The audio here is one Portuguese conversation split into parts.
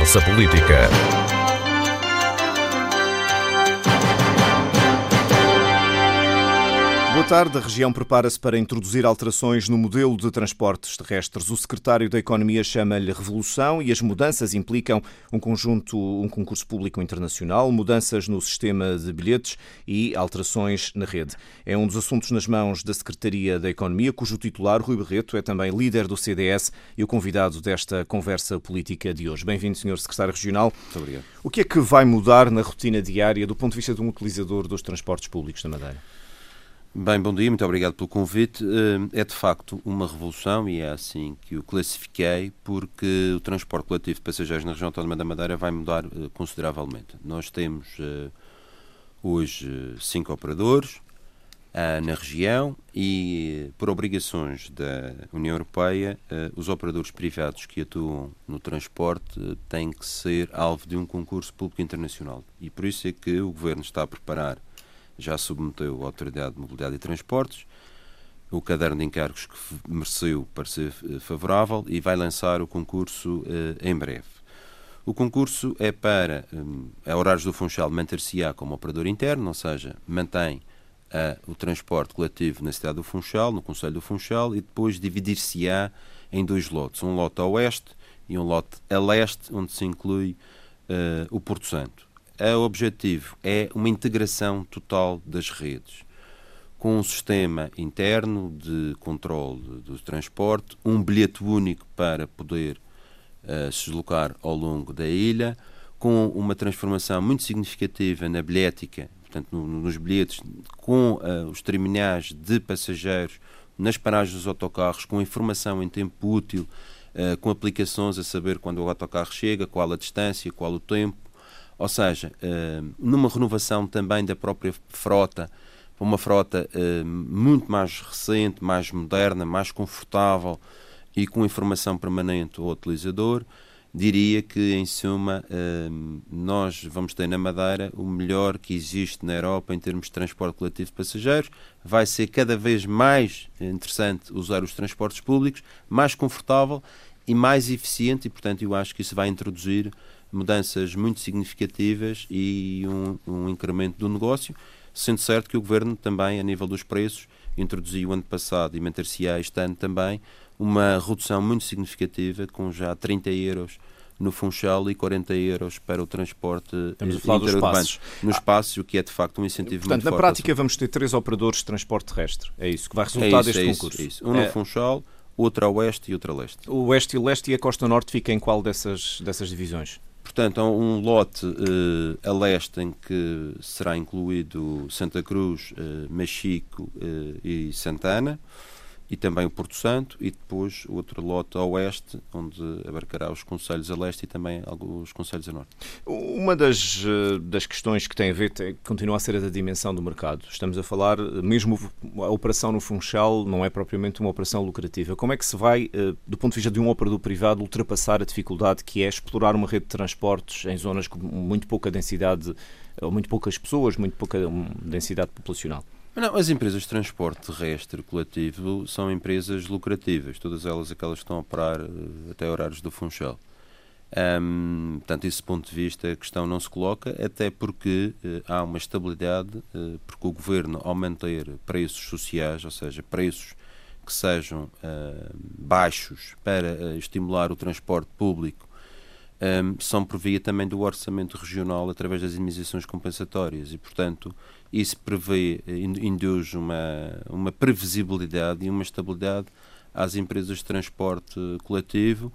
Conversa Política. Tarde. A região prepara-se para introduzir alterações no modelo de transportes terrestres. O secretário da Economia chama-lhe revolução e as mudanças implicam um conjunto, um concurso público internacional, mudanças no sistema de bilhetes e alterações na rede. É um dos assuntos nas mãos da Secretaria da Economia, cujo titular, Rui Barreto, é também líder do CDS e o convidado desta conversa política de hoje. Bem-vindo, Sr. Secretário Regional. Muito obrigado. O que é que vai mudar na rotina diária do ponto de vista de um utilizador dos transportes públicos da Madeira? Bem, bom dia, muito obrigado pelo convite. Eh, é de facto uma revolução e é assim que o classifiquei, porque o transporte coletivo de passageiros na região autónoma da Madeira vai mudar eh, consideravelmente. Nós temos eh, hoje cinco operadores na região e, por obrigações da União Europeia, os operadores privados que atuam no transporte têm que ser alvo de um concurso público internacional. E por isso é que o Governo está a preparar já submeteu a Autoridade de Mobilidade e Transportes o caderno de encargos que mereceu parecer eh, favorável e vai lançar o concurso eh, em breve. O concurso é para, um, a Horários do Funchal manter-se-á como operador interno, ou seja, mantém uh, o transporte coletivo na cidade do Funchal, no Conselho do Funchal, e depois dividir-se-á em dois lotes, um lote a oeste e um lote a leste, onde se inclui o Porto Santo o objetivo é uma integração total das redes, com um sistema interno de controle do transporte, um bilhete único para poder uh, se deslocar ao longo da ilha, com uma transformação muito significativa na bilhética, portanto, no, nos bilhetes, com uh, os terminais de passageiros nas paragens dos autocarros, com informação em tempo útil, uh, com aplicações a saber quando o autocarro chega, qual a distância, qual o tempo, ou seja, eh, numa renovação também da própria frota, uma frota eh, muito mais recente, mais moderna, mais confortável e com informação permanente ao utilizador, diria que, em suma, eh, nós vamos ter na Madeira o melhor que existe na Europa em termos de transporte coletivo de passageiros. Vai ser cada vez mais interessante usar os transportes públicos, mais confortável e mais eficiente, e, portanto, eu acho que isso vai introduzir mudanças muito significativas e um, um incremento do negócio, sendo certo que o Governo também, a nível dos preços, introduziu ano passado e manter-se-á este ano também uma redução muito significativa, com já 30 euros no Funchal e 40 euros para o transporte Estamos a falar dos espaços. no espaço, o que é de facto um incentivo Portanto, muito na forte. prática vamos ter três operadores de transporte terrestre. É isso que vai resultar é isso, deste é isso, concurso. É isso. Um no é... Funchal, outro a oeste e outro a leste. O oeste e o leste e a costa norte fica em qual dessas, dessas divisões? Portanto, há um lote uh, a leste em que será incluído Santa Cruz, uh, Machico uh, e Santana e também o Porto Santo, e depois outro lote a oeste, onde abarcará os conselhos a leste e também alguns conselhos a norte. Uma das, eh, das questões que tem a ver tem, continua a ser a da dimensão do mercado. Estamos a falar, mesmo a operação no Funchal não é propriamente uma operação lucrativa. Como é que se vai, eh, do ponto de vista de um operador privado, ultrapassar a dificuldade que é explorar uma rede de transportes em zonas com muito pouca densidade, ou muito poucas pessoas, muito pouca hum, densidade populacional? Não, as empresas de transporte terrestre coletivo são empresas lucrativas, todas elas aquelas que estão a operar eh, até horários do Funchal. Um, portanto, desse ponto de vista, a questão não se coloca, até porque uh, há uma estabilidade, uh, porque o governo, ao manter preços sociais, ou seja, preços que sejam baixos para estimular o transporte público, um, são por via também do orçamento regional através das indemnizações compensatórias. E, portanto, isso prevê, induz uma, uma previsibilidade e uma estabilidade às empresas de transporte coletivo.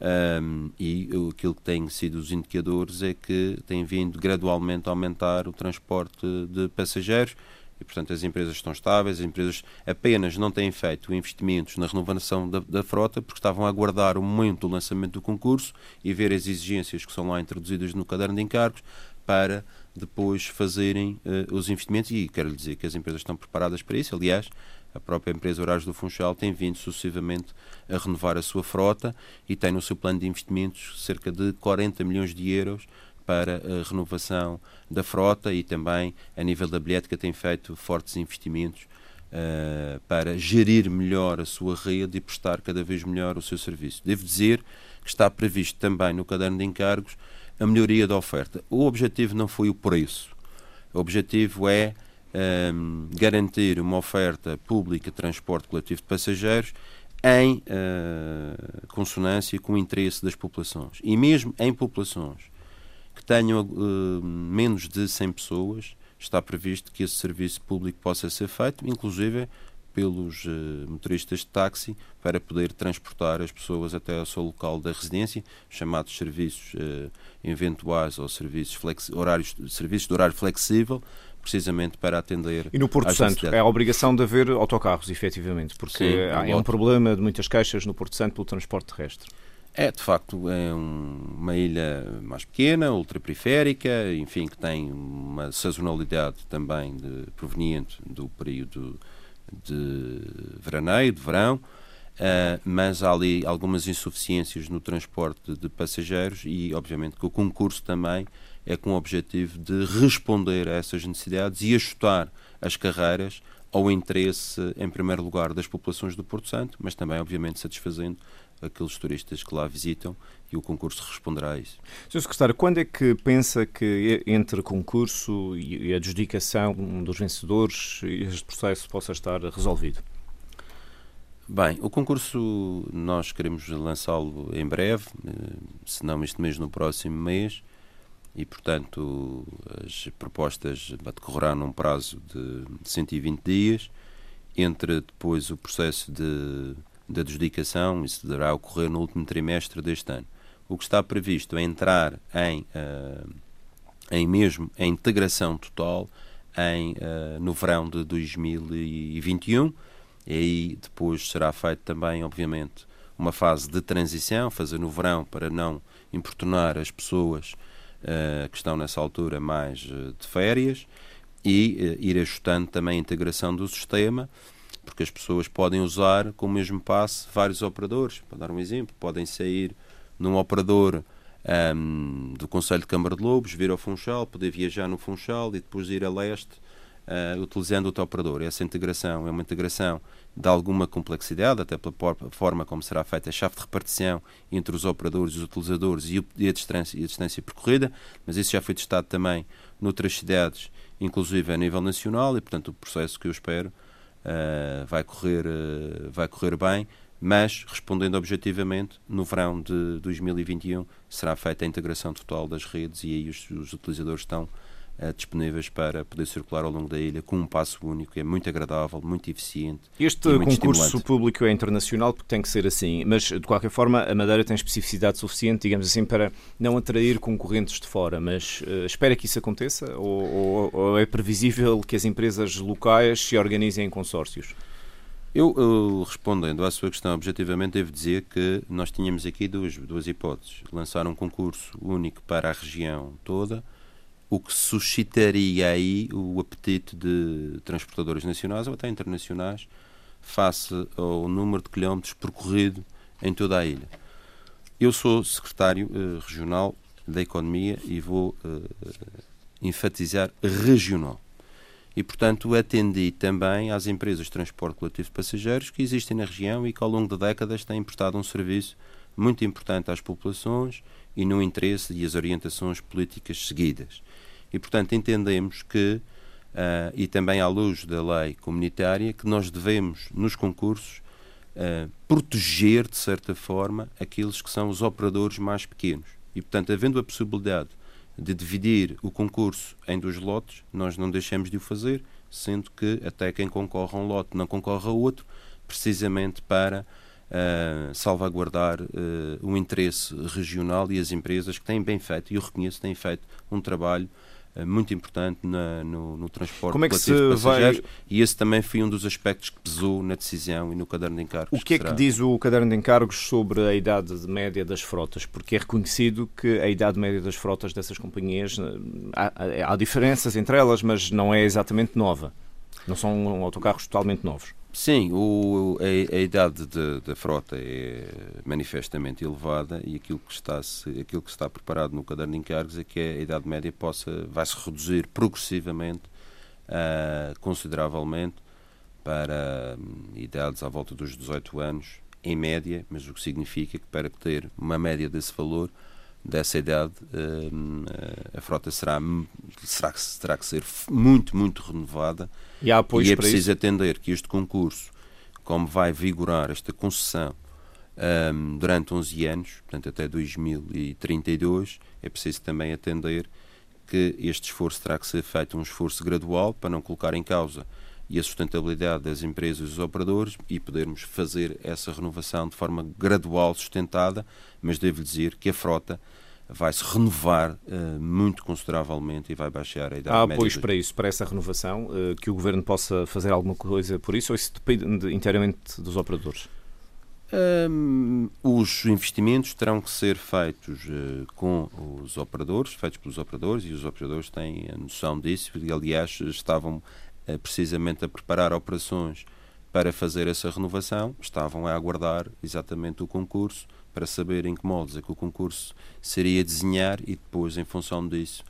Um, e aquilo que têm sido os indicadores é que tem vindo gradualmente a aumentar o transporte de passageiros e, portanto, as empresas estão estáveis, as empresas apenas não têm feito investimentos na renovação da, da, frota porque estavam a aguardar o momento do lançamento do concurso e ver as exigências que são lá introduzidas no caderno de encargos para depois fazerem uh, os investimentos e quero lhe dizer que as empresas estão preparadas para isso. Aliás, a própria empresa Horários do Funchal tem vindo sucessivamente a renovar a sua frota e tem no seu plano de investimentos cerca de 40 milhões de euros para a renovação da frota e também a nível da bilhética tem feito fortes investimentos uh, para gerir melhor a sua rede e prestar cada vez melhor o seu serviço. Devo dizer que está previsto também no caderno de encargos a melhoria da oferta. O objetivo não foi o preço. O objetivo é um, garantir uma oferta pública de transporte coletivo de passageiros em uh, consonância com o interesse das populações. E mesmo em populações tenham uh, menos de 100 pessoas, está previsto que esse serviço público possa ser feito, inclusive pelos uh, motoristas de táxi, para poder transportar as pessoas até ao seu local da residência, chamados serviços uh, eventuais ou serviços, horários, serviços de horário flexível, precisamente para atender. E no Porto Santo é a obrigação de haver autocarros, efetivamente, porque Sim, é um problema de muitas queixas no Porto Santo pelo transporte terrestre. É, de facto, é um, uma ilha mais pequena, ultraperiférica, enfim, que tem uma sazonalidade também de, proveniente do período de veraneio, de verão, uh, mas há ali algumas insuficiências no transporte de passageiros e, obviamente, que o concurso também é com o objetivo de responder a essas necessidades e ajustar as carreiras ao interesse, em primeiro lugar, das populações do Porto Santo, mas também, obviamente, satisfazendo aqueles turistas que lá visitam e o concurso responderá a isso. Sr. Secretário, quando é que pensa que entre concurso e adjudicação dos vencedores este processo possa estar resolvido? Bem, o concurso nós queremos lançá-lo em breve, eh, se não este mês, no próximo mês e, portanto, as propostas decorrerão num prazo de 120 dias, entre depois o processo de, de adjudicação, isso deverá ocorrer no último trimestre deste ano. O que está previsto é entrar em, uh, em mesmo em integração total em, uh, no verão de 2021, e aí depois será feito também, obviamente, uma fase de transição, fazer no verão para não importunar as pessoas que estão nessa altura mais uh, de férias e uh, ir ajustando também a integração do sistema, porque as pessoas podem usar com o mesmo passe vários operadores. Para dar um exemplo, podem sair num operador um, ehm, do Conselho de Câmara de Lobos, vir ao Funchal, poder viajar no Funchal e depois ir a leste uh, utilizando outro operador. Essa integração é uma integração de alguma complexidade, até pela forma como será feita a chave de repartição entre os operadores, os utilizadores e a distância, e a distância percorrida, mas isso já foi testado também noutras cidades, inclusive a nível nacional, e portanto o processo que eu espero uh, vai, correr, uh, vai correr bem, mas respondendo objetivamente, no verão de 2021 será feita a integração total das redes e aí os, os utilizadores estão uh, disponíveis para poder circular ao longo da ilha com um passo único. É muito agradável, muito eficiente. Este muito concurso público é internacional porque tem que ser assim, mas de qualquer forma a Madeira tem especificidade suficiente, digamos assim, para não atrair concorrentes de fora. Mas uh, espera que isso aconteça ou, ou, ou é previsível que as empresas locais se organizem em consórcios? Eu, eu, respondendo à sua questão objetivamente, devo dizer que nós tínhamos aqui duas, duas hipóteses. Lançar um concurso único para a região toda o que suscitaria aí o apetite de transportadores nacionais ou até internacionais face ao número de quilómetros percorrido em toda a ilha. Eu sou secretário uh, regional da Economia e vou uh, enfatizar regional. E, portanto, atendi também às empresas de transporte coletivo de passageiros que existem na região e que, ao longo de décadas, têm prestado um serviço muito importante às populações e no interesse e as orientações políticas seguidas. E, portanto, entendemos que, uh, e também à luz da lei comunitária, que nós devemos, nos concursos, uh, proteger, de certa forma, aqueles que são os operadores mais pequenos. E, portanto, havendo a possibilidade de dividir o concurso em dois lotes, nós não deixamos de o fazer, sendo que até quem concorre a um lote não concorre a outro, precisamente para uh, salvaguardar uh, o interesse regional e as empresas que têm bem feito, e eu reconheço, têm feito um trabalho muito importante na, no, no, transporte Como é que se de passageiros vai... e esse também foi um dos aspectos que pesou na decisão e no caderno de encargos. O que, é que diz o caderno de encargos sobre a idade média das frotas? Porque é reconhecido que a idade média das frotas dessas companhias, eh, há, há diferenças entre elas, mas não é exatamente nova. Não são autocarros totalmente novos. Sim, o, a, a, idade da frota é manifestamente elevada e aquilo que, está, aquilo que está preparado no caderno de encargos é que a idade média possa, vai se reduzir progressivamente, uh, consideravelmente, para hum, idades à volta dos 18 anos, em média, mas o que significa que para ter uma média desse valor, dessa idade, hum, a frota será, será, terá que ser muito, muito renovada. E, há e é preciso atender que este concurso, como vai vigorar esta concessão um, durante 11 anos, portanto até 2032, é preciso também atender que este esforço terá que ser feito um esforço gradual para não colocar em causa e a sustentabilidade das empresas e dos operadores e podermos fazer essa renovação de forma gradual, sustentada, mas devo dizer que a frota vai se renovar uh, muito consideravelmente e vai baixar a idade Há média. Há apoios para isso, para essa renovação, uh, que o Governo possa fazer alguma coisa por isso ou isso depende inteiramente dos operadores? Um, os investimentos terão que ser feitos uh, com os operadores, feitos pelos operadores, e os operadores têm a noção disso, e aliás estavam precisamente a preparar operações para fazer essa renovação, estavam a aguardar exatamente o concurso para saber em que moldes é que o concurso seria desenhar e depois, em função disso,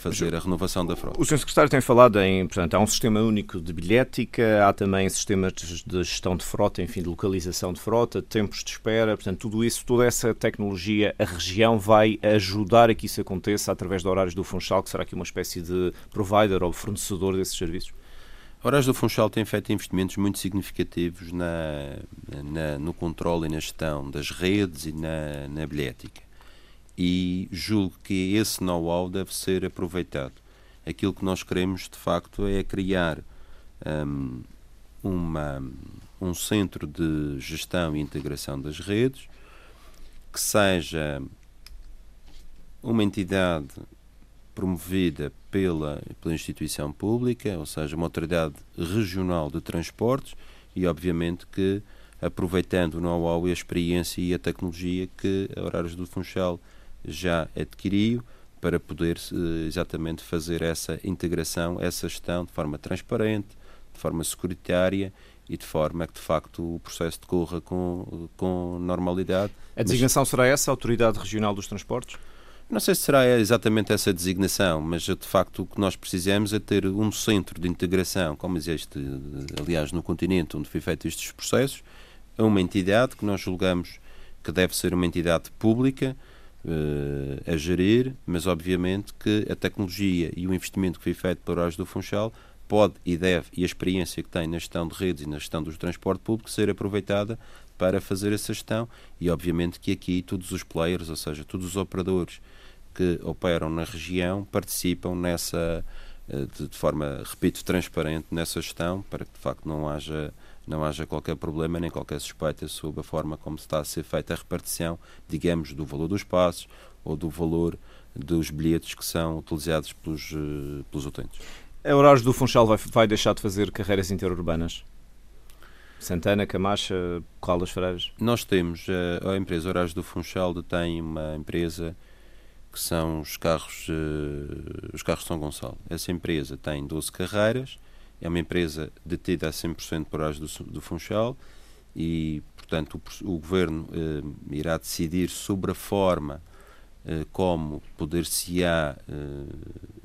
fazer a renovação da frota. O Sr. Secretário tem falado em, portanto, há um sistema único de bilhética, há também sistemas de gestão de frota, enfim, de localização de frota, tempos de espera, portanto, tudo isso, toda essa tecnologia, a região vai ajudar a que isso aconteça através de horários do Funchal, que será aqui uma espécie de provider ou fornecedor desses serviços? Horários do Funchal tem feito investimentos muito significativos na, na, no controle e na gestão das redes e na, na bilhética e julgo que esse know-how deve ser aproveitado. Aquilo que nós queremos, de facto, é criar um, uma, um centro de gestão e integração das redes que seja uma entidade promovida pela, pela instituição pública, ou seja, uma autoridade regional de transportes e, obviamente, que aproveitando o know-how e a experiência e a tecnologia que Horários do Funchal já adquiriu para poder exatamente fazer essa integração, essa gestão de forma transparente, de forma securitária e de forma que de facto o processo decorra com, com normalidade. A designação mas, será essa, a Autoridade Regional dos Transportes? Não sei se será exatamente essa designação, mas de facto o que nós precisamos é ter um centro de integração, como existe, aliás, no continente onde foi feito estes processos, uma entidade que nós julgamos que deve ser uma entidade pública, uh, a gerir, mas obviamente que a tecnologia e o investimento que foi feito por Horários do Funchal pode e deve, e a experiência que tem na gestão de redes e na gestão do transporte público, ser aproveitada para fazer essa gestão. E obviamente que aqui todos os players, ou seja, todos os operadores que operam na região participam nessa, eh, de, de forma, repito, transparente nessa gestão para que de facto não haja não haja qualquer problema nem qualquer suspeita sobre a forma como está a ser feita a repartição, digamos, do valor dos passos ou do valor dos bilhetes que são utilizados pelos, uh, pelos utentes. A Horários do Funchal vai, vai deixar de fazer carreiras interurbanas? Santana, Camacha, Corral das Freiras? Nós temos, a, eh, a empresa Horários do Funchal detém uma empresa que são os carros, uh, os carros São Gonçalo. Essa empresa tem 12 carreiras, é uma empresa detida a 100% por áreas do, do Funchal e, portanto, o, o Governo eh, irá decidir sobre a forma eh, como poder-se-á eh,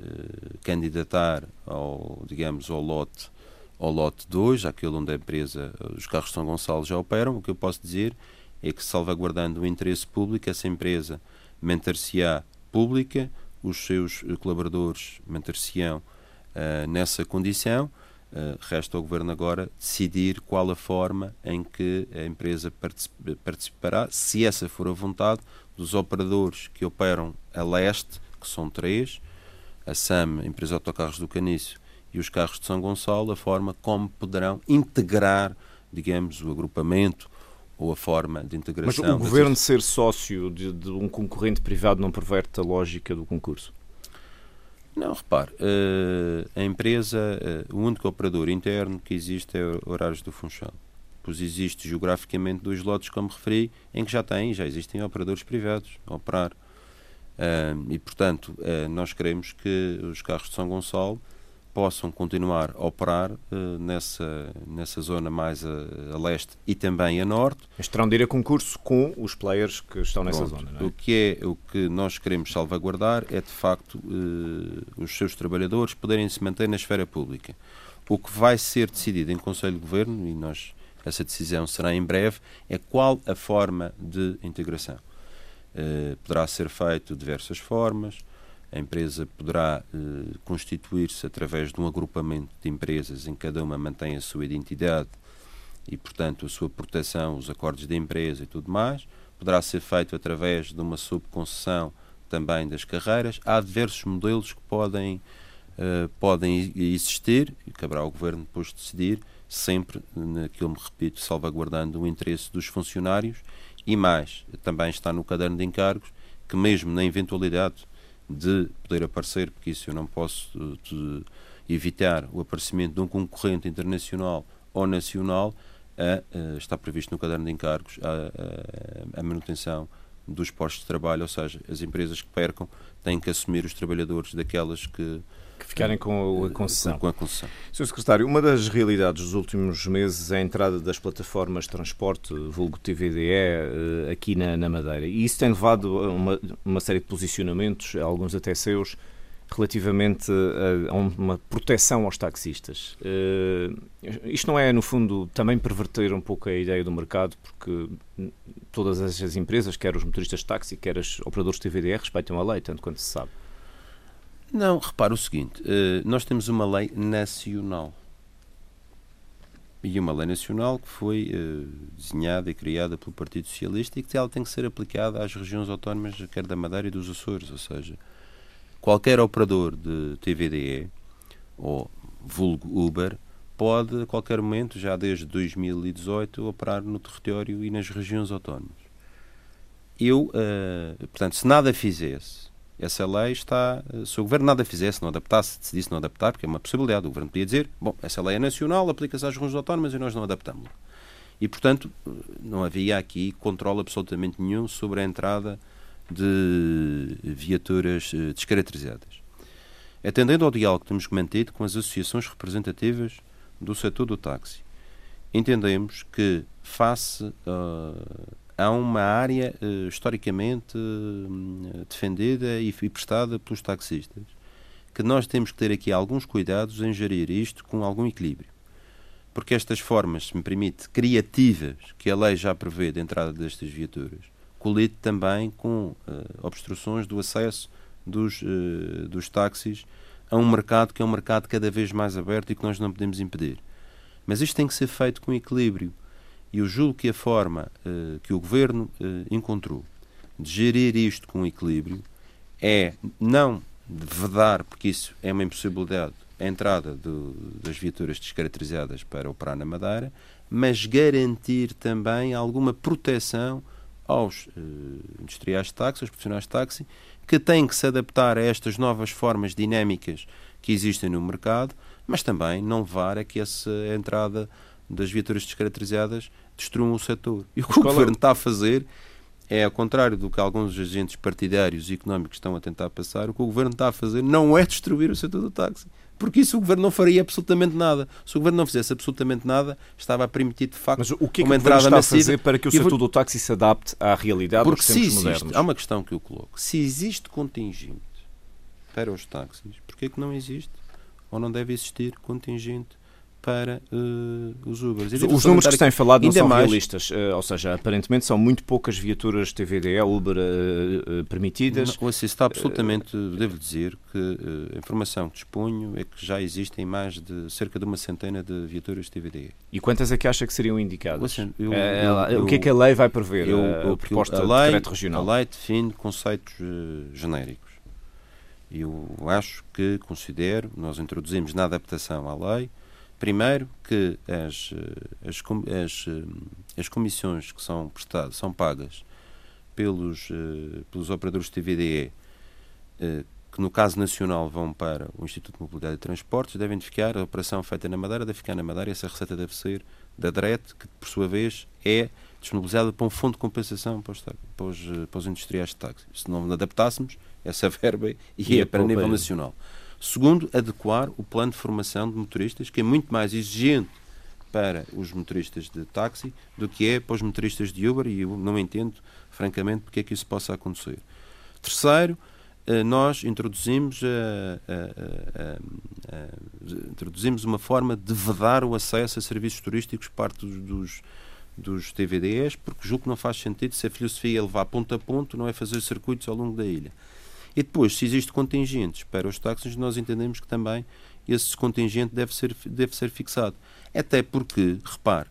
eh, candidatar ao, digamos, ao lote, ao lote 2, aquele onde a empresa, os carros de São Gonçalo já operam. O que eu posso dizer é que, salvaguardando o interesse público, essa empresa manter-se-á pública, os seus colaboradores manter-se-ão uh, nessa condição Uh, resta ao Governo agora decidir qual a forma em que a empresa participará, se essa for a vontade dos operadores que operam a leste, que são três, a SAM, a Empresa de Autocarros do Canício, e os carros de São Gonçalo, a forma como poderão integrar, digamos, o agrupamento ou a forma de integração. Mas o Governo ser sócio de, de um concorrente privado não perverte a lógica do concurso? Não, repare, uh, a empresa, uh, o único operador interno que existe é Horários do Funchal. Pois existe geograficamente dois lotes, como referi, em que já tem, já existem operadores privados a operar. Uh, e, portanto, nós queremos que os carros de São Gonçalo possam continuar a operar uh, nessa, nessa zona mais a, a, leste e também a norte. Mas terão de ir a concurso com os players que estão nessa Pronto. zona, não é? O que, é, o que nós queremos salvaguardar é, de facto, uh, os seus trabalhadores poderem se manter na esfera pública. O que vai ser decidido em Conselho de Governo, e nós essa decisão será em breve, é qual a forma de integração. Uh, poderá ser feito de diversas formas, a empresa poderá uh, constituir-se através de um agrupamento de empresas em que cada uma mantém a sua identidade e, portanto, a sua proteção, os acordos de empresa e tudo mais. Poderá ser feito através de uma subconcessão também das carreiras. Há diversos modelos que podem, uh, podem existir e caberá ao Governo depois decidir, sempre, naquilo me repito, salvaguardando o interesse dos funcionários e mais, também está no caderno de encargos que mesmo na eventualidade de poder aparecer, porque isso eu não posso de, evitar o aparecimento de um concorrente internacional ou nacional, a, a, está previsto no caderno de encargos a, a, manutenção dos postos de trabalho, ou seja, as empresas que percam têm que assumir os trabalhadores daquelas que, que ficarem com a concessão. Com a concessão. Sr. Secretário, uma das realidades dos últimos meses é a entrada das plataformas de transporte, vulgo TVDE, eh, aqui na, na Madeira. E isso tem levado a uma, uma série de posicionamentos, alguns até seus, relativamente a, a uma proteção aos taxistas. Uh, isto não é, no fundo, também perverter um pouco a ideia do mercado, porque todas as empresas, quer os motoristas de táxi, quer os operadores de TVDE, respeitam a lei, tanto quanto se sabe. Não, repara o seguinte: uh, nós temos uma lei nacional. E uma lei nacional que foi uh, desenhada e criada pelo Partido Socialista e que ela tem que ser aplicada às regiões autónomas, quer da Madeira e dos Açores. Ou seja, qualquer operador de TVDE ou vulgo Uber pode a qualquer momento, já desde 2018, operar no território e nas regiões autónomas. Eu, uh, portanto, se nada fizesse, essa lei está. Se o governo nada fizesse, não adaptasse, decidisse não adaptar, porque é uma possibilidade, o governo podia dizer: bom, essa lei é nacional, aplica-se às regiões autónomas e nós não adaptamos. E, portanto, não havia aqui controle absolutamente nenhum sobre a entrada de viaturas eh, descaracterizadas. Atendendo ao diálogo que temos mantido com as associações representativas do setor do táxi, entendemos que, face uh, a uma área uh, historicamente uh, defendida e, e prestada pelos taxistas, que nós temos que ter aqui alguns cuidados em gerir isto com algum equilíbrio. Porque estas formas, se me permite, criativas que a lei já prevê de entrada destas viaturas, colide também com uh, obstruções do acesso dos, dos táxis a um mercado que é um mercado cada vez mais aberto e que nós não podemos impedir. Mas isto tem que ser feito com equilíbrio. E eu julgo que a forma uh, que o governo encontrou de gerir isto com equilíbrio é não vedar, porque isso é uma impossibilidade, a entrada do, das viaturas descaracterizadas para operar na Madeira, mas garantir também alguma proteção aos uh, industriais de táxi, aos profissionais de táxi, que têm que se adaptar a estas novas formas dinâmicas que existem no mercado, mas também não levar a que essa entrada das viaturas descaracterizadas destruam o setor. E o que o é Governo está a fazer é, ao contrário do que alguns agentes partidários e económicos estão a tentar passar, o que o Governo está a fazer não é destruir o setor do táxi porque isso o governo não faria absolutamente nada. Se o governo não fizesse absolutamente nada, estava a permitir de facto Mas o que é que uma o entrada está massiva. a fazer para que o setor vou... do táxi se adapte à realidade porque dos tempos se existe, modernos? Há uma questão que eu coloco. Se existe contingente para os táxis, porquê que não existe ou não deve existir contingente para uh, os Ubers. Os números que se têm falado não são mais... realistas, uh, ou seja, aparentemente são muito poucas viaturas TVDE, Uber uh, permitidas. Não, assim, está absolutamente, devo dizer que a informação que disponho é que já existem mais de cerca de uma centena de viaturas TVDE. E quantas é que acha que seriam indicadas? Assim, eu, eu, o que é que a lei vai prever? Eu, a proposta a lei, de decreto regional? A lei define conceitos genéricos. Eu acho que considero, nós introduzimos na adaptação à lei, Primeiro, que as, eh, as, as, eh, as comissões que são prestadas, são pagas pelos, eh, pelos operadores de TVDE, que no caso nacional vão para o Instituto de Mobilidade e Transportes, devem ficar, a operação feita na Madeira deve ficar na Madeira e essa receita deve ser da DRET, que por sua vez é disponibilizada para um fundo de compensação para os, para os, para os industriais de táxi. Se não adaptássemos essa verba e, e para nível nacional. Segundo, adequar o plano de formação de motoristas, que é muito mais exigente para os motoristas de táxi do que é para os motoristas de Uber, e eu não entendo, francamente, porque é que isso possa acontecer. Terceiro, eh, nós introduzimos, introduzimos uma forma de vedar o acesso a serviços turísticos parte dos, dos, dos TVDs, porque julgo que não faz sentido se a filosofia é levar ponto a ponto, não é fazer circuitos ao longo da ilha. E depois, se existe contingentes para os táxis, nós entendemos que também esse contingente deve ser, deve ser fixado. Até porque, repare,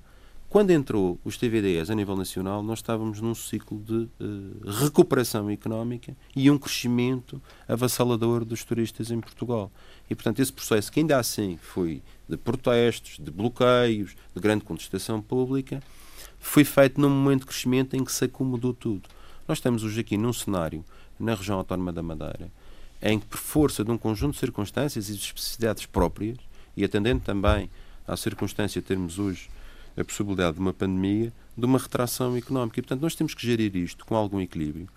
quando entrou os TVDs a nível nacional, nós estávamos num ciclo de uh, recuperação económica e um crescimento avassalador dos turistas em Portugal. E, portanto, esse processo, que ainda assim foi de protestos, de bloqueios, de grande contestação pública, foi feito num momento de crescimento em que se acomodou tudo. Nós estamos hoje aqui num cenário, na região autónoma da Madeira, em que, por força de um conjunto de circunstâncias e de especificidades próprias, e atendendo também à circunstância de termos hoje a possibilidade de uma pandemia, de uma retração económica. E, portanto, nós temos que gerir isto com algum equilíbrio,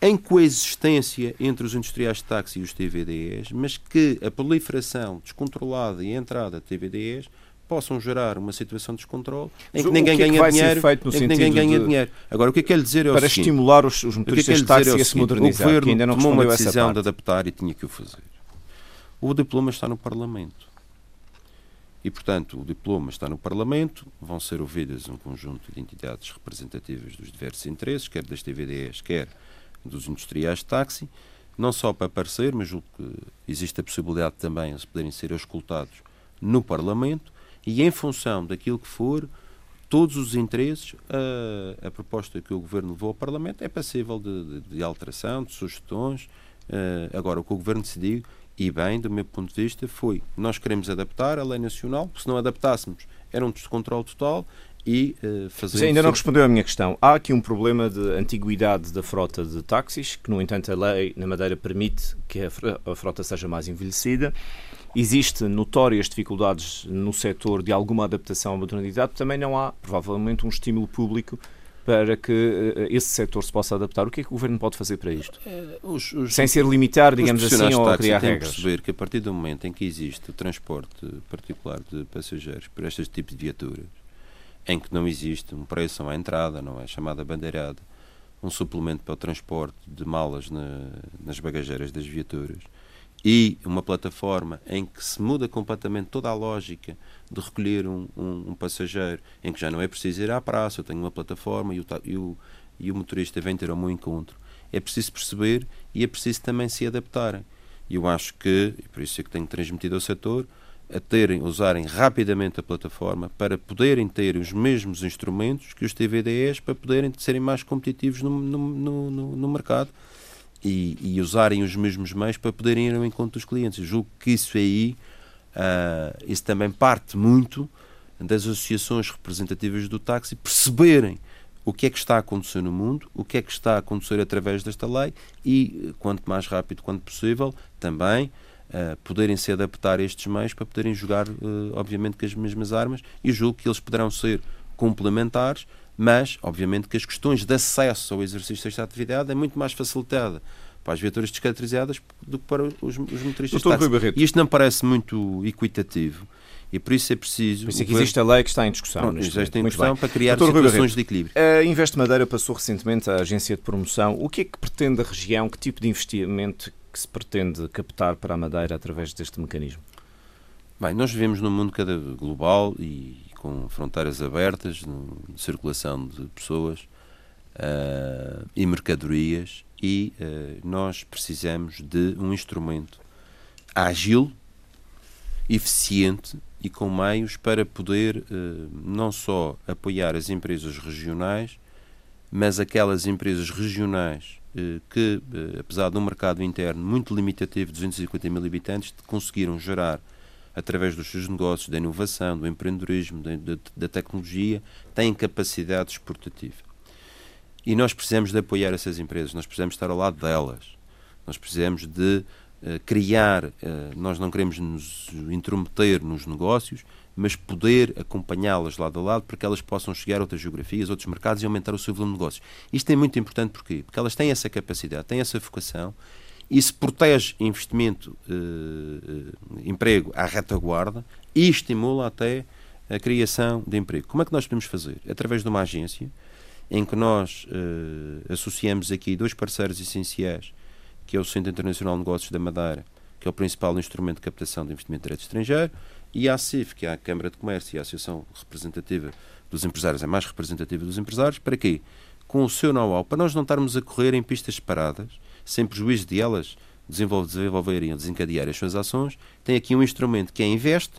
em coexistência entre os industriais de táxi e os TVDEs, mas que a proliferação descontrolada e a entrada de TVDEs possam gerar uma situação de descontrole em que ninguém que é que ganha dinheiro, em que ninguém ganha dinheiro. Agora, o que é que ele dizer é o Para seguinte, estimular os, os motoristas de táxi é a se modernizar, o governo ainda não tomou uma decisão de adaptar e tinha que o fazer. O diploma está no Parlamento. E, portanto, o diploma está no Parlamento, vão ser ouvidas um conjunto de entidades representativas dos diversos interesses, quer das TVDs, quer dos industriais de táxi, não só para aparecer, mas julgo que existe a possibilidade também de poderem ser escutados no Parlamento, e em função daquilo que for, todos os interesses, a, a proposta que o Governo levou ao Parlamento é passível de, de, de alteração, de sugestões. Uh, agora, o que o Governo decidiu e bem, do meu ponto de vista, foi nós queremos adaptar a lei nacional, porque se não adaptássemos era um descontrole total e uh, fazer. Mas ainda não respondeu à minha questão. Há aqui um problema de antiguidade da frota de táxis, que, no entanto, a lei na Madeira permite que a frota seja mais envelhecida. Existem notórias dificuldades no setor de alguma adaptação à modernidade. Também não há, provavelmente, um estímulo público para que uh, esse setor se possa adaptar? O que é que o Governo pode fazer para isto? É, os, os, Sem ser limitar, digamos assim, ou criar regras? perceber que a partir do momento em que existe o transporte particular de passageiros por estes tipos de viaturas, em que não existe um preço à entrada, não é chamada bandeirada, um suplemento para o transporte de malas na, nas bagageiras das viaturas, e uma plataforma em que se muda completamente toda a lógica de recolher um, um, um, passageiro, em que já não é preciso ir à praça, eu tenho uma plataforma e o, e o, e o motorista vem ter ao meu encontro. É preciso perceber e é preciso também se adaptarem. E eu acho que, por isso é que tenho transmitido ao setor, a terem, usarem rapidamente a plataforma para poderem ter os mesmos instrumentos que os TVDEs para poderem serem mais competitivos no, no, no, no mercado e, e, usarem os mesmos meios para poderem ir ao encontro dos clientes. Eu julgo que isso aí, uh, isso também parte muito das associações representativas do táxi perceberem o que é que está a acontecer no mundo, o que é que está a acontecer através desta lei e, quanto mais rápido quanto possível, também uh, poderem se adaptar a estes meios para poderem jogar, uh, obviamente, com as mesmas armas e julgo que eles poderão ser complementares mas, obviamente, que as questões de acesso ao exercício desta atividade é muito mais facilitada para as viaturas descaracterizadas do que para os, os motoristas Doutor de táxi. E isto não parece muito equitativo. E por isso é preciso. Por isso é que existe a lei que está em discussão. Pronto, existe em discussão para criar Doutor situações de equilíbrio. A Investe Madeira passou recentemente à agência de promoção. O que é que pretende a região? Que tipo de investimento que se pretende captar para a Madeira através deste mecanismo? Bem, nós vivemos num mundo cada global e com fronteiras abertas, circulação de pessoas uh, e mercadorias, e uh, nós precisamos de um instrumento ágil, eficiente e com meios para poder uh, não só apoiar as empresas regionais, mas aquelas empresas regionais que, apesar de um mercado interno muito limitativo de 250 mil habitantes, conseguiram gerar através dos seus negócios, da inovação, do empreendedorismo, da, da, da tecnologia, têm capacidade exportativa. E nós precisamos de apoiar essas empresas, nós precisamos estar ao lado delas, nós precisamos de uh, criar, uh, nós não queremos nos intrometer nos negócios, mas poder acompanhá-las lado a lado para que elas possam chegar a outras geografias, outros mercados e aumentar o seu volume de negócios. Isto é muito importante porquê? porque elas têm essa capacidade, têm essa vocação isso protege investimento, eh, eh, emprego à retaguarda e estimula até a criação de emprego. Como é que nós podemos fazer? Através de uma agência em que nós eh, associamos aqui dois parceiros essenciais que é o Centro Internacional de Negócios da Madeira, que é o principal instrumento de captação de investimento direto estrangeiro, e a ACIF, que é a Câmara de Comércio e a Associação Representativa dos Empresários, é mais representativa dos empresários, para quê? Com o seu know-how, para nós não estarmos a correr em pistas separadas, sem prejuízo de elas desenvolverem ou desencadear as suas ações, tem aqui um instrumento que é Investe,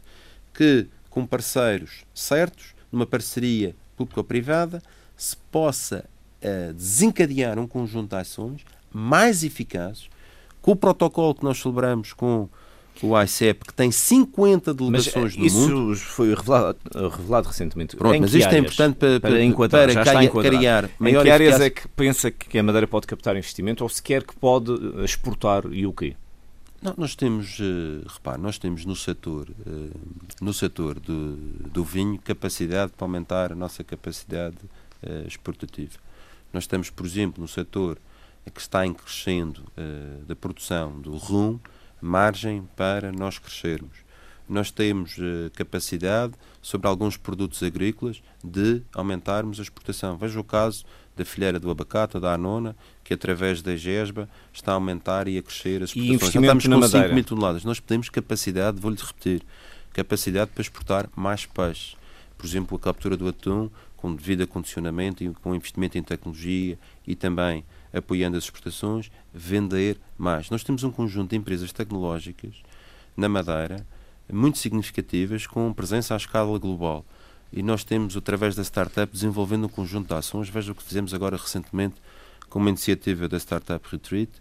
que com parceiros certos, numa parceria público-privada, se possa uh, desencadear um conjunto de ações mais eficazes, com o protocolo que nós celebramos com o ICEP, que tem 50 delegações mas, no isso mundo. Isso foi revelado, revelado recentemente. Pronto, mas isto é áreas? é importante para, para, para, enquadrar, para já criar, maior Em que áreas eficácia? é que pensa que a Madeira pode captar investimento ou sequer que pode exportar e o quê? Não, nós temos, uh, repare, nós temos no setor, no setor do, do vinho capacidade para aumentar a nossa capacidade exportativa. Nós estamos, por exemplo, no setor que está em crescendo da produção do rum, margem para nós crescermos. Nós temos uh, capacidade sobre alguns produtos agrícolas de aumentarmos a exportação. Veja o caso da filheira do abacate, da anona, que através da GESBA está a aumentar e a crescer as exportações. E Já estamos com na 5 Madeira. mil toneladas. Nós temos capacidade, vou-lhe repetir, capacidade para exportar mais peixe. Por exemplo, a captura do atum, com devido acondicionamento e com investimento em tecnologia e também apoiando as exportações, vender mais. Nós temos um conjunto de empresas tecnológicas na Madeira muito significativas com presença à escala global. E nós temos, através da startup, desenvolvendo um conjunto de ações. Veja o que fizemos agora recentemente com uma iniciativa da Startup Retreat,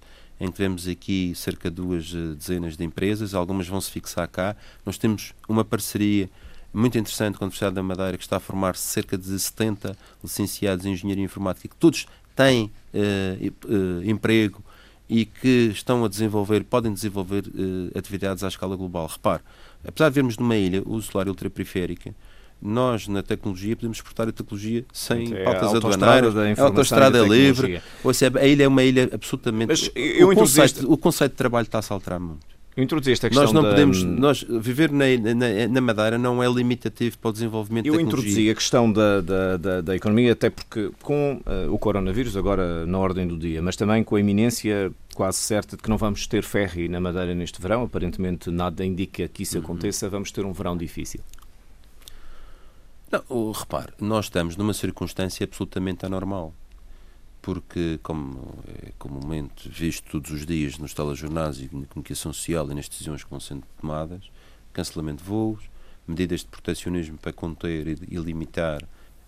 em que tivemos aqui cerca de duas dezenas de empresas, algumas vão se fixar cá. Nós temos uma parceria muito interessante com a Universidade da Madeira, que está a formar cerca de 70 licenciados em Engenharia Informática, que todos têm uh, emprego e que estão a desenvolver, podem desenvolver uh, atividades à escala global. Repare, apesar de vermos numa ilha o solar ultraperiférica, nós na tecnologia podemos exportar a tecnologia sem é pautas aduaneiras, a autostrada livre, ou seja, a ilha é uma ilha absolutamente... Mas eu o, conceito, o conceito de trabalho está-se a alterar muito. Eu introduzi esta questão nós não da... podemos nós viver na, na, na, Madeira não é limitativo para o desenvolvimento eu introduzi a questão da, da, da, da, economia até porque com uh, o coronavírus agora na ordem do dia, mas também com a iminência quase certa de que não vamos ter ferry na Madeira neste verão, aparentemente nada indica que isso uhum. aconteça, vamos ter um verão difícil. Não, repare, nós estamos numa circunstância absolutamente anormal porque, como é comumente visto todos os dias nos telejornais e na comunicação social e nas decisões que vão sendo tomadas, cancelamento de voos, medidas de protecionismo para conter e, limitar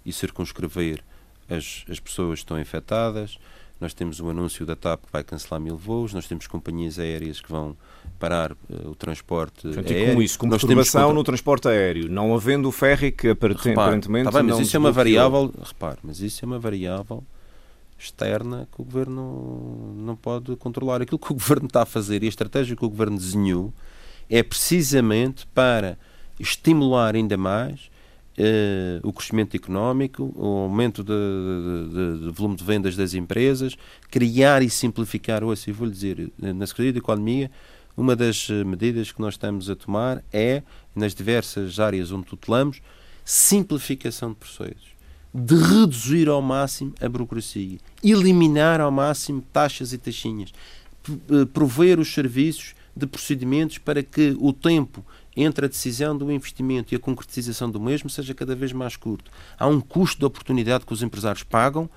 e circunscrever as, as pessoas que estão infectadas. Nós temos o anúncio da TAP que vai cancelar mil voos, nós temos companhias aéreas que vão parar uh, o transporte Portanto, aéreo. E com isso, com nós perturbação temos... no transporte aéreo, não havendo o ferry que aparentemente repare, tá bem, mas isso é uma variável, repare, mas isso é uma variável externa que o governo não pode controlar. Aquilo que o governo está a fazer e a estratégia que o governo desenhou é precisamente para estimular ainda mais uh, o crescimento económico, o aumento de, volume de vendas das empresas, criar e simplificar. Ouça, eu vou-lhe dizer, na Secretaria de Economia, uma das medidas que nós estamos a tomar é, nas diversas áreas onde tutelamos, simplificação de processos de reduzir ao máximo a burocracia, eliminar ao máximo taxas e taxinhas, prover os serviços de procedimentos para que o tempo entre a decisão do investimento e a concretização do mesmo seja cada vez mais curto. Há um custo de oportunidade que os empresários pagam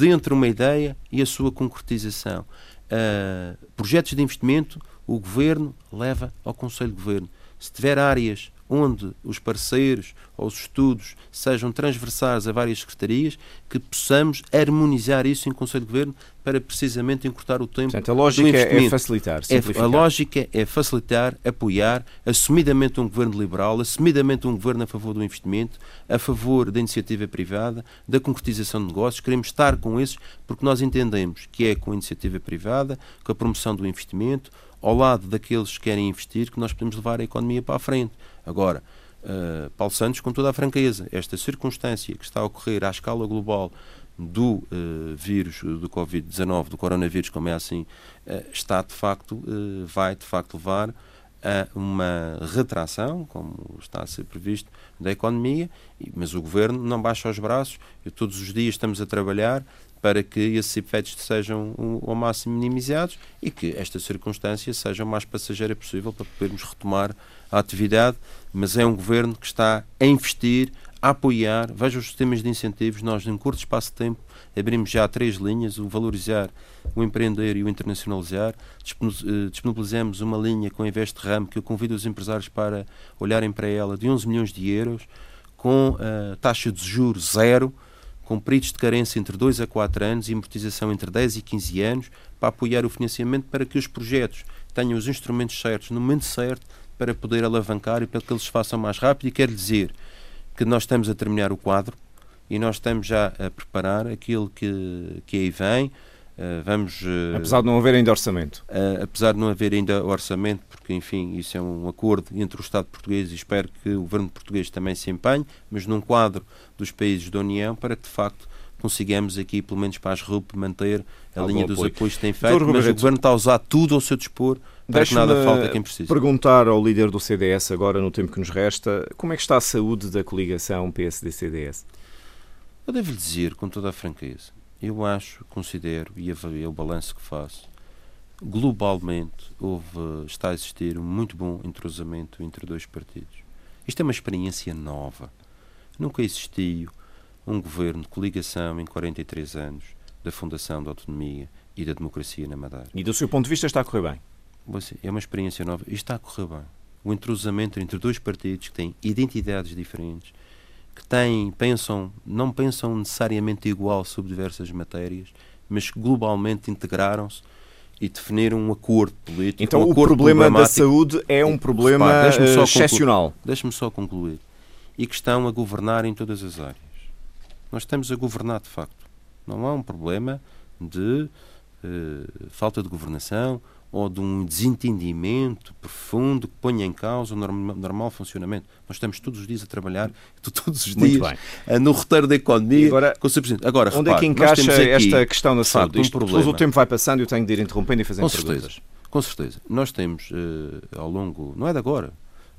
entre uma ideia e a sua concretização. Uh, projetos de investimento, o governo leva ao Conselho de Governo. Se tiver áreas onde os parceiros ou os estudos sejam transversais a várias secretarias, que possamos harmonizar isso em Conselho de Governo para precisamente encurtar o tempo Portanto, a lógica é facilitar, simplificar. É, a lógica é facilitar, apoiar, assumidamente um governo liberal, assumidamente um governo a favor do investimento, a favor da iniciativa privada, da concretização de negócios. Queremos estar com esses porque nós entendemos que é com a iniciativa privada, com a promoção do investimento, ao lado daqueles que querem investir, que nós podemos levar a economia para a frente. Agora, uh, Paulo Santos, com toda a franqueza, esta circunstância que está a ocorrer à escala global do uh, vírus do Covid-19, do coronavírus, como é assim, uh, está de facto, vai de facto levar a uma retração, como está a ser previsto, da economia, mas o governo não baixa os braços e todos os dias estamos a trabalhar para que esses efeitos sejam ao máximo minimizados e que esta circunstância seja o mais passageira possível para podermos retomar a atividade. Mas é um governo que está a investir, a apoiar. Veja os sistemas de incentivos. Nós, em curto espaço de tempo, abrimos já três linhas: o valorizar, o empreender e o internacionalizar. Eh, disponibilizamos uma linha com a Invest Ram, que eu convido os empresários para olharem para ela, de 11 milhões de euros, com a taxa de juros zero com períodos de carência entre 2 a 4 anos e amortização entre 10 e 15 anos, para apoiar o financiamento para que os projetos tenham os instrumentos certos no momento certo para poder alavancar e para que eles façam mais rápido. E quero dizer que nós estamos a terminar o quadro e nós estamos já a preparar aquilo que, que aí vem. Uh, vamos, uh, apesar de não haver ainda orçamento. Uh, apesar de não haver ainda orçamento, porque, enfim, isso é um acordo entre o Estado português e espero que o governo português também se empenhe, mas num quadro dos países da União, para que, de facto, consigamos aqui, pelo menos para as RUP, manter a linha dos apoio. apoios que tem feito, mas o governo está a usar tudo ao seu dispor para que nada falta a quem precisa. perguntar ao líder do CDS, agora no tempo que nos resta, como é que está a saúde da coligação PSD-CDS? Eu devo lhe dizer, com toda a franqueza, eu acho, considero, e é o balanço que faço, globalmente houve, está a existir um muito bom entrosamento entre dois partidos. Isto é uma experiência nova. Nunca existiu um governo de coligação em 43 anos da fundação da autonomia e da democracia na Madeira. E do seu ponto de vista está a correr bem? É uma experiência nova e está a correr bem. O entrosamento entre dois partidos que têm identidades diferentes, que têm, pensam, não pensam necessariamente igual sobre diversas matérias, mas que globalmente integraram-se e definiram um acordo político. Então um o problema da saúde é um problema Repare, excepcional. Deixe-me só concluir. E que estão a governar em todas as áreas. Nós estamos a governar de facto. Não há um problema de uh, falta de governação ou de um desentendimento profundo que ponha em causa o normal, normal funcionamento. Nós estamos todos os dias a trabalhar, todos os dias, eh, no roteiro da economia, Agora, com o Agora, onde repare, é que encaixa esta questão da saúde? Um problema. o tempo vai passando e eu tenho de ir interrompendo e fazendo com perguntas. Certeza, com certeza. Nós temos, uh, ao longo, não é de agora,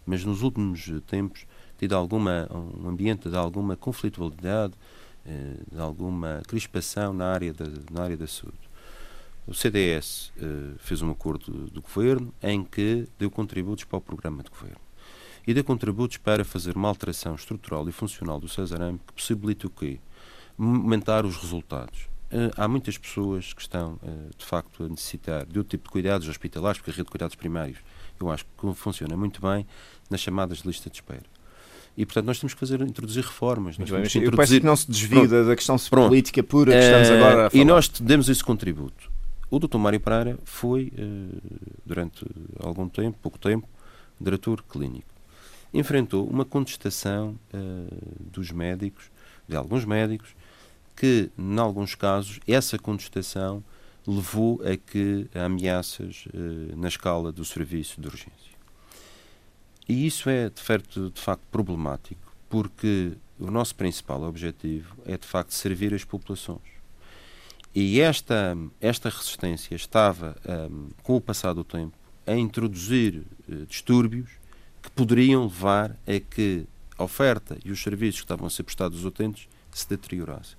mas nos últimos tempos, tido alguma, um ambiente de alguma conflitualidade, uh, de alguma crispação na área da, na área da saúde. O CDS uh, eh, fez um acordo do governo em que deu contributos para o programa de governo e deu contributos para fazer uma alteração estrutural e funcional do Cesarame que possibilite o quê? Aumentar os resultados. Uh, há muitas pessoas que estão, uh, de facto, a necessitar de outro tipo de cuidados hospitalares, porque a rede de cuidados primários eu acho que funciona muito bem nas chamadas de lista de espera. E, portanto, nós temos que fazer, introduzir reformas. Nós bem, introduzir... Eu peço que não se desvie da questão política pura que estamos agora a falar. E nós demos esse contributo. O Dr. Mário Pereira foi, eh, durante algum tempo, pouco tempo, diretor clínico. Enfrentou uma contestação eh, dos médicos, de alguns médicos, que, em alguns casos, essa contestação levou a que a ameaças eh, na escala do serviço de urgência. E isso é, de facto, de facto problemático, porque o nosso principal objetivo é, de facto, servir as populações. E esta, esta resistência estava, um, com o passar do tempo, a introduzir uh, distúrbios que poderiam levar a que a oferta e os serviços que estavam a ser prestados aos utentes se deteriorassem.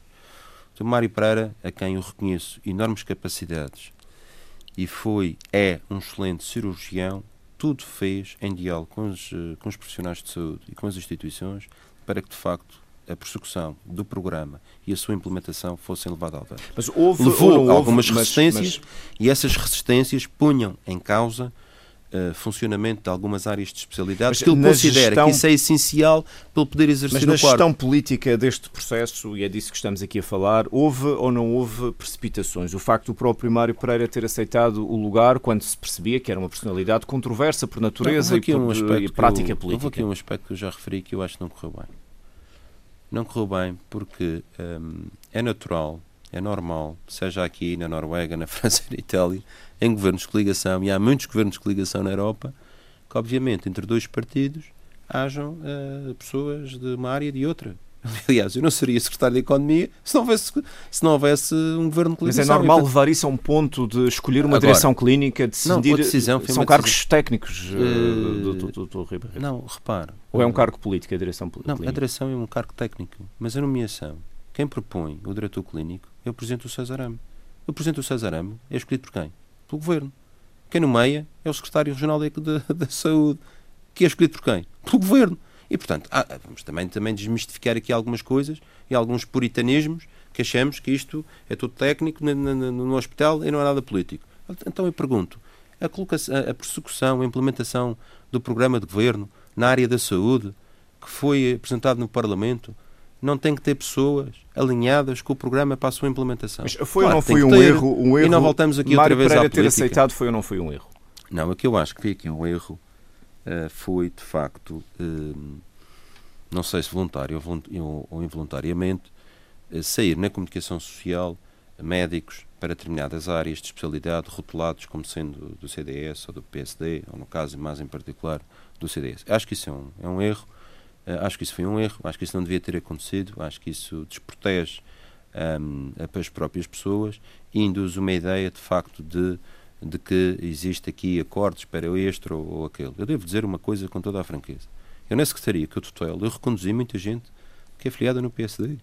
Então, Mário Pereira, a quem eu reconheço enormes capacidades e foi, é um excelente cirurgião, tudo fez em diálogo com os, eh, com os profissionais de saúde e com as instituições para que, de facto, a prossecução do programa e a sua implementação fossem levadas ao vento. Mas houve, Levou algumas resistências mas, mas... e essas resistências punham em causa Uh, funcionamento de algumas áreas de especialidade, que ele considera gestão... que isso é essencial para ele poder exercer Mas na gestão política deste processo, e é disso que estamos aqui a falar, houve ou não houve precipitações? O facto do próprio Mário Pereira ter aceitado o lugar quando se percebia que era uma personalidade controversa por natureza não, e, por, um e prática eu, política. Houve aqui um aspecto que eu já referi que eu acho que não correu bem não correu bem porque um, é natural, é normal, seja aqui na Noruega, na França e na Itália, em governos de coligação, e há muitos governos de coligação na Europa, que obviamente entre dois partidos hajam uh, pessoas de uma área e de outra. Aliás, eu não seria secretário de Economia se não houvesse, se não houvesse um governo de. Mas é normal levar isso a um ponto de escolher uma Agora, direção clínica, decidir... Não, decisão são cargos decisão. técnicos uh, do, do, do, do Ribeiro. Não, repare. Ou é um cargo político, a direção política? Não, a direção é um cargo técnico. Mas a nomeação, quem propõe o diretor clínico é o Presidente do César Amo. O Presidente do César Amo é escolhido por quem? Pelo Governo. Quem nomeia é o Secretário Regional da, da, da Saúde, que é escolhido por quem? Pelo Governo. E, portanto, ah, vamos também, também desmistificar aqui algumas coisas e alguns puritanismos que achamos que isto é tudo técnico no, no, no hospital e não é nada político. Então eu pergunto, a, a, a persecução, a implementação do programa de governo na área da saúde, que foi apresentado no Parlamento, não tem que ter pessoas alinhadas com o programa para a sua implementação. Mas foi claro, ou não foi um ter, erro, um erro? E não voltamos aqui Mário outra vez Pereira à política. ter aceitado foi ou não foi um erro? Não, o que eu acho que foi aqui um erro foi, de facto, uh, não sei se voluntário ou, involuntariamente, uh, sair na comunicação social médicos para determinadas áreas de especialidade rotulados como sendo do CDS ou do PSD, ou no caso mais em particular do CDS. Acho que isso é um, é um erro, acho que isso foi um erro, acho que isso não devia ter acontecido, acho que isso desprotege um, as próprias pessoas e induz uma ideia de facto de de que existe aqui acordos para este ou, ou aquele. Eu devo dizer uma coisa com toda a franqueza. Eu na Secretaria que eu tutelo, eu reconduzi muita gente que é filiada no PSD.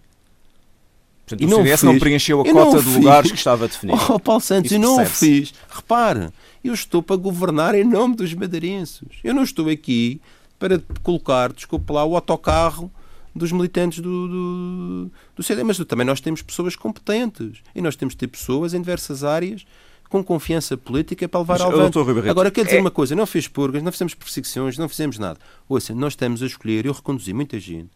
Portanto, e o não CDS fiz. não preencheu a cota de lugares que estava definido. Oh, Paulo Santos, eu não o fiz. Repare, eu estou para governar em nome dos madeirenses. Eu não estou aqui para colocar, desculpe lá, o autocarro dos militantes do, do, do CD. Mas também nós temos pessoas competentes. E nós temos de ter pessoas em diversas áreas com confiança política para levar ao vento. Agora, quero dizer é... uma coisa, não fiz purgas, não fizemos perseguições, não fizemos nada. Ouça, nós estamos a escolher, eu reconduzi muita gente,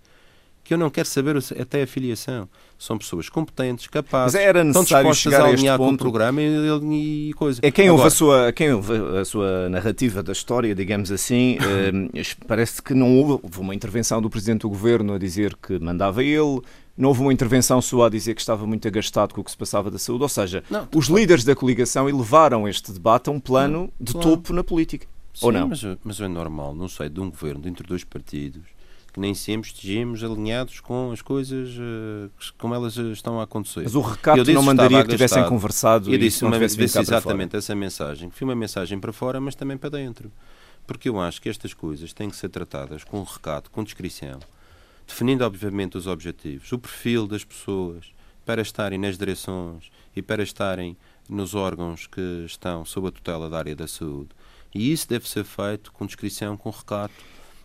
que eu não quero saber até a filiação. São pessoas competentes, capazes, Mas era necessário chegar a, alinhar ponto. com o programa e, e coisa. É quem, Agora, ouve a sua, quem ouve a sua narrativa da história, digamos assim, eh, parece que não houve uma intervenção do Presidente do Governo a dizer que mandava ele, não houve uma intervenção sua a dizer que estava muito agastado com o que se passava da saúde. Ou seja, não, os líderes da coligação elevaram este debate a um plano não, de claro. topo na política. Sim, ou não? Mas, mas é normal, não sei, de um governo entre dois partidos que nem sempre estejamos alinhados com as coisas uh, como elas estão a acontecer. Mas o recado não mandaria que tivessem conversado eu disse, uma, disse exatamente essa mensagem, foi uma mensagem para fora, mas também para dentro. Porque eu acho que estas coisas têm que ser tratadas com recado, com descrição definindo obviamente os objetivos, o perfil das pessoas para estarem nas direções e para estarem nos órgãos que estão sob a tutela da área da saúde. E isso deve ser feito com descrição, com recato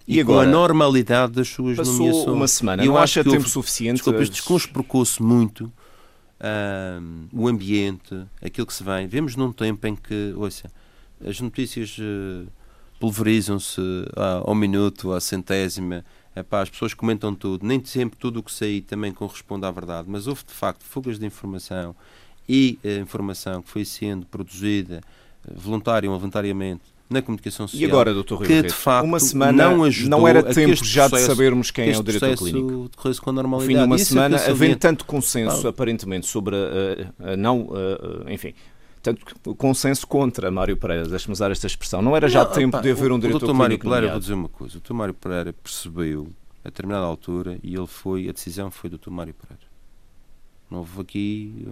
e, e agora, com a normalidade das suas passou nomeações. uma semana, eu não acho tempo houve, suficiente? Desculpa, isto desconsprecou-se muito um, o ambiente, aquilo que se vem. Vemos num tempo em que, ouça, as notícias uh, pulverizam-se ao minuto, à centésima, Epá, as pessoas comentam tudo, nem sempre tudo o que saí também corresponde à verdade, mas houve de facto fugas de informação e a eh, informação que foi sendo produzida eh, voluntária ou voluntariamente na comunicação social. E agora, doutor Rui que de facto uma semana não, ajudou não era tempo já de sabermos quem é o diretor clínico. Com normalidade. fim de uma é semana, havendo tanto consenso ah. aparentemente sobre a, a, a não, a, enfim, tanto consenso contra Mário Pereira, deixe-me usar esta expressão. Não era já não, tempo opa, de haver um diretor clínico O Dr. Mário Pereira, vou dizer uma coisa, o Dr. Mário Pereira percebeu a determinada altura e ele foi, a decisão foi do Dr. Mário Pereira. Não houve aqui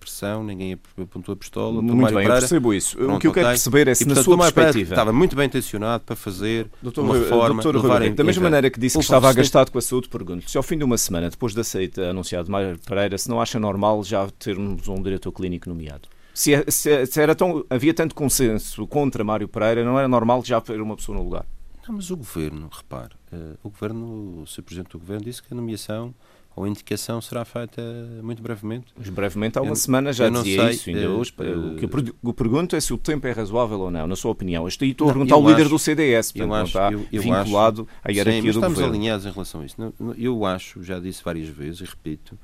pressão, ninguém apontou a pistola. Muito Mário bem, Pereira, eu percebo isso. Pronto, o que eu quero perceber é se, e, na sua perspectiva... Estava muito bem intencionado para fazer doutor, uma reforma... Doutor Rui, da mesma maneira que disse que estava agastado com a saúde, pergunto se ao fim de uma semana, depois da saída anunciada de Mário Pereira, se não acha normal já termos um diretor clínico nomeado? Se, é, se, é, se, era tão, havia tanto consenso contra Mário Pereira, não era normal já ter uma pessoa no lugar? Não, mas o governo, repare, uh, o governo, o Sr. Presidente do Governo disse que a nomeação ou a indicação será feita muito brevemente. Mas brevemente, há uma eu, semana já dizia sei, isso, ainda uh, hoje. O que eu pergunto é se o tempo é razoável ou não, na sua opinião. Estou, estou a perguntar ao líder do CDS, portanto, não está eu, eu vinculado acho, à hierarquia sim, mas do estamos governo. alinhados em relação a isso. Eu acho, já disse várias vezes e repito,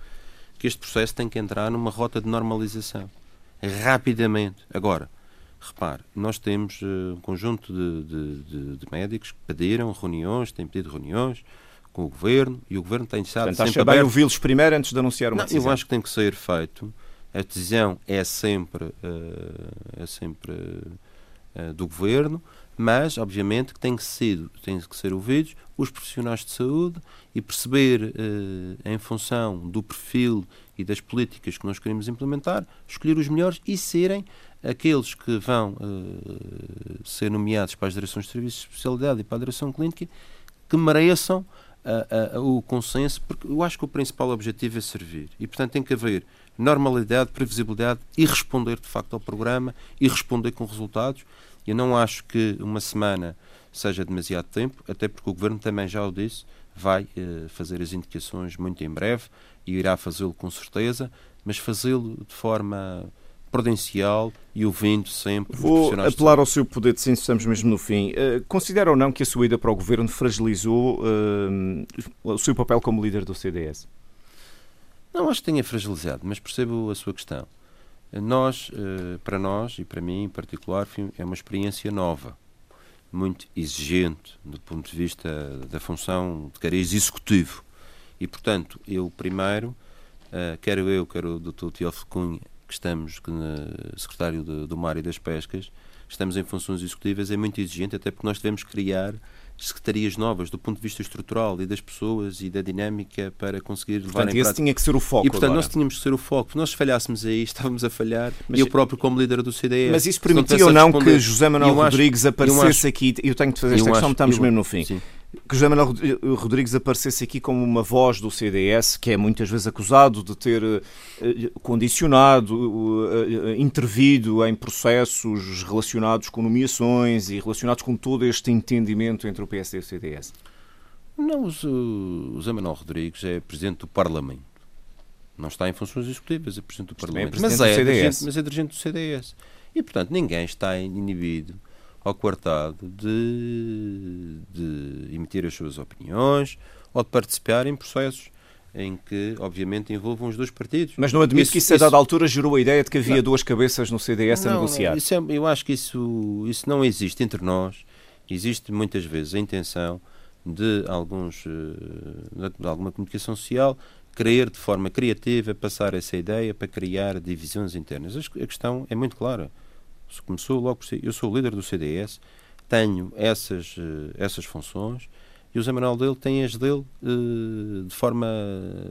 que este processo tem que entrar numa rota de normalização rapidamente. Agora, repare, nós temos uh, um conjunto de, de, de, de, médicos que pediram reuniões, têm pedido reuniões com o Governo e o Governo tem estado Portanto, sempre acha bem ouvi-los primeiro antes de anunciar uma Não, decisão? Eu acho que tem que ser feito. A decisão é sempre, uh, é sempre uh, do Governo, mas, obviamente, que têm que ser, têm que ser ouvidos os profissionais de saúde e perceber, em função do perfil e das políticas que nós queremos implementar, escolher os melhores e serem aqueles que vão eh, ser nomeados para as direções de serviços de especialidade e para a direção clínica que mereçam o consenso, porque eu acho que o principal objetivo é servir. E, portanto, tem que haver normalidade, previsibilidade e responder de facto ao programa e responder com resultados eu não acho que uma semana seja demasiado tempo, até porque o Governo também já o disse, vai uh, fazer as indicações muito em breve e irá fazê-lo com certeza, mas fazê-lo de forma prudencial e ouvindo sempre Vou apelar ao seu poder de síntese, estamos mesmo no fim. Uh, considera ou não que a sua ida para o Governo fragilizou uh, o seu papel como líder do CDS? Não acho que tenha fragilizado, mas percebo a sua questão. Nós, eh, para nós e para mim em particular, é uma experiência nova, muito exigente do ponto de vista da função de cariz executivo. E, portanto, eu primeiro, eh, quer eu, quer o Dr. Teófilo Cunha, que estamos, que, secretário do Mar e das Pescas, estamos em funções executivas, é muito exigente, até porque nós devemos criar secretarias novas do ponto de vista estrutural e das pessoas e da dinâmica para conseguir levar portanto, em esse tinha que ser o foco E, portanto, agora. nós tínhamos que ser o foco. Se nós falhássemos aí, estávamos a falhar. Mas, eu próprio, como líder do CDS. Mas isso permitia ou não que José Manuel Rodrigues acho, aparecesse acho, aqui? Eu tenho que fazer esta questão, estamos mesmo no fim. Sim que José Manuel Rodrigues aparecesse aqui como uma voz do CDS, que é muitas vezes acusado de ter eh, condicionado, eh, intervido em processos relacionados com nomeações e relacionados com todo este entendimento entre o PSD e o CDS? Não, o José Manuel Rodrigues é presidente do Parlamento. Não está em funções executivas, é presidente do Parlamento. É mas, é dirigente, mas é dirigente do CDS. E, portanto, ninguém está inibido ao coartado de, de emitir as suas opiniões ou de participar em processos em que, obviamente, envolvam os dois partidos. Mas não admito isso, que isso, a dada altura, gerou a ideia de que havia não, duas cabeças no CDS não, a negociar? Isso é, eu acho que isso, isso não existe entre nós. Existe muitas vezes a intenção de, alguns, eh, de alguma comunicação social querer, de forma criativa, passar essa ideia para criar divisões internas. A questão é muito clara começou logo por. Eu sou o líder do CDS, tenho essas, eh, essas funções e o Zé Manuel dele tem as dele eh, de forma,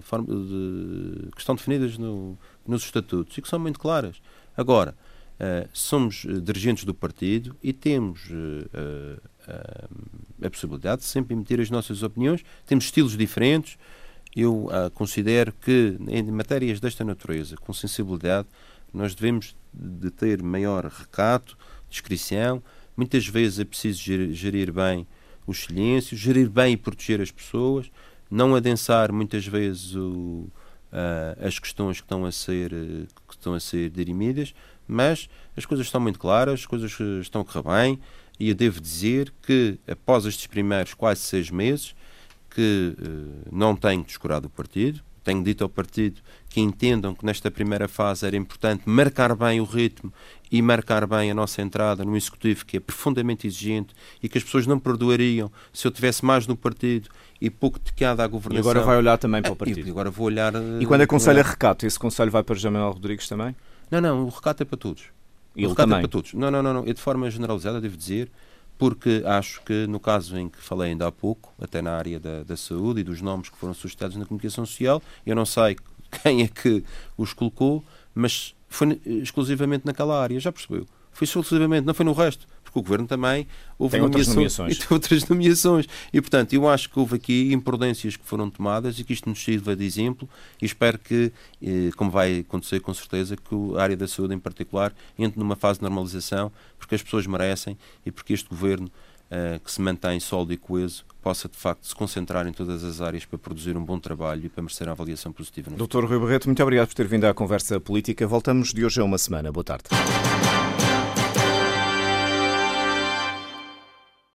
forma de, que estão definidas no, nos estatutos e que são muito claras. Agora, uh, somos dirigentes do partido e temos a possibilidade de sempre emitir as nossas opiniões, temos estilos diferentes. Eu considero que em matérias desta natureza, com sensibilidade, nós devemos de ter maior recato, discrição. Muitas vezes é preciso gerir bem os silêncios, gerir bem e proteger as pessoas, não adensar muitas vezes o, uh, as questões que estão a ser que estão a ser dirimidas, mas as coisas estão muito claras, as coisas estão a correr bem e eu devo dizer que após estes primeiros quase seis meses que uh, não tenho descurado o partido, tenho dito ao partido que entendam que nesta primeira fase era importante marcar bem o ritmo e marcar bem a nossa entrada no Executivo, que é profundamente exigente e que as pessoas não perdoariam se eu tivesse mais no partido e pouco tecado à governação. E agora vai olhar também para o partido. E agora vou olhar. E quando aconselha recato, esse conselho vai para Manuel Rodrigues também? Não, não, o recato é para todos. O recato é também. é para todos. Não, não, não, não. É de forma generalizada, devo dizer porque acho que no caso em que falei ainda há pouco, até na área da, da saúde e dos nomes que foram suscitados na comunicação social, eu não sei quem é que os colocou, mas foi exclusivamente naquela área, já percebeu? Foi exclusivamente, não foi no resto porque o Governo também houve tem nomeações, nomeações. E tem outras nomeações. E, portanto, eu acho que houve aqui imprudências que foram tomadas e que isto nos sirva de exemplo e espero que, eh, como vai acontecer com certeza, que a área da saúde em particular entre numa fase de normalização, porque as pessoas merecem e porque este Governo Uh, que se mantém sólido e coeso, possa de facto se concentrar em todas as áreas para produzir um bom trabalho e para merecer a avaliação positiva. Doutor Rui Barreto, muito obrigado por ter vindo à conversa política. Voltamos de hoje a uma semana. Boa tarde.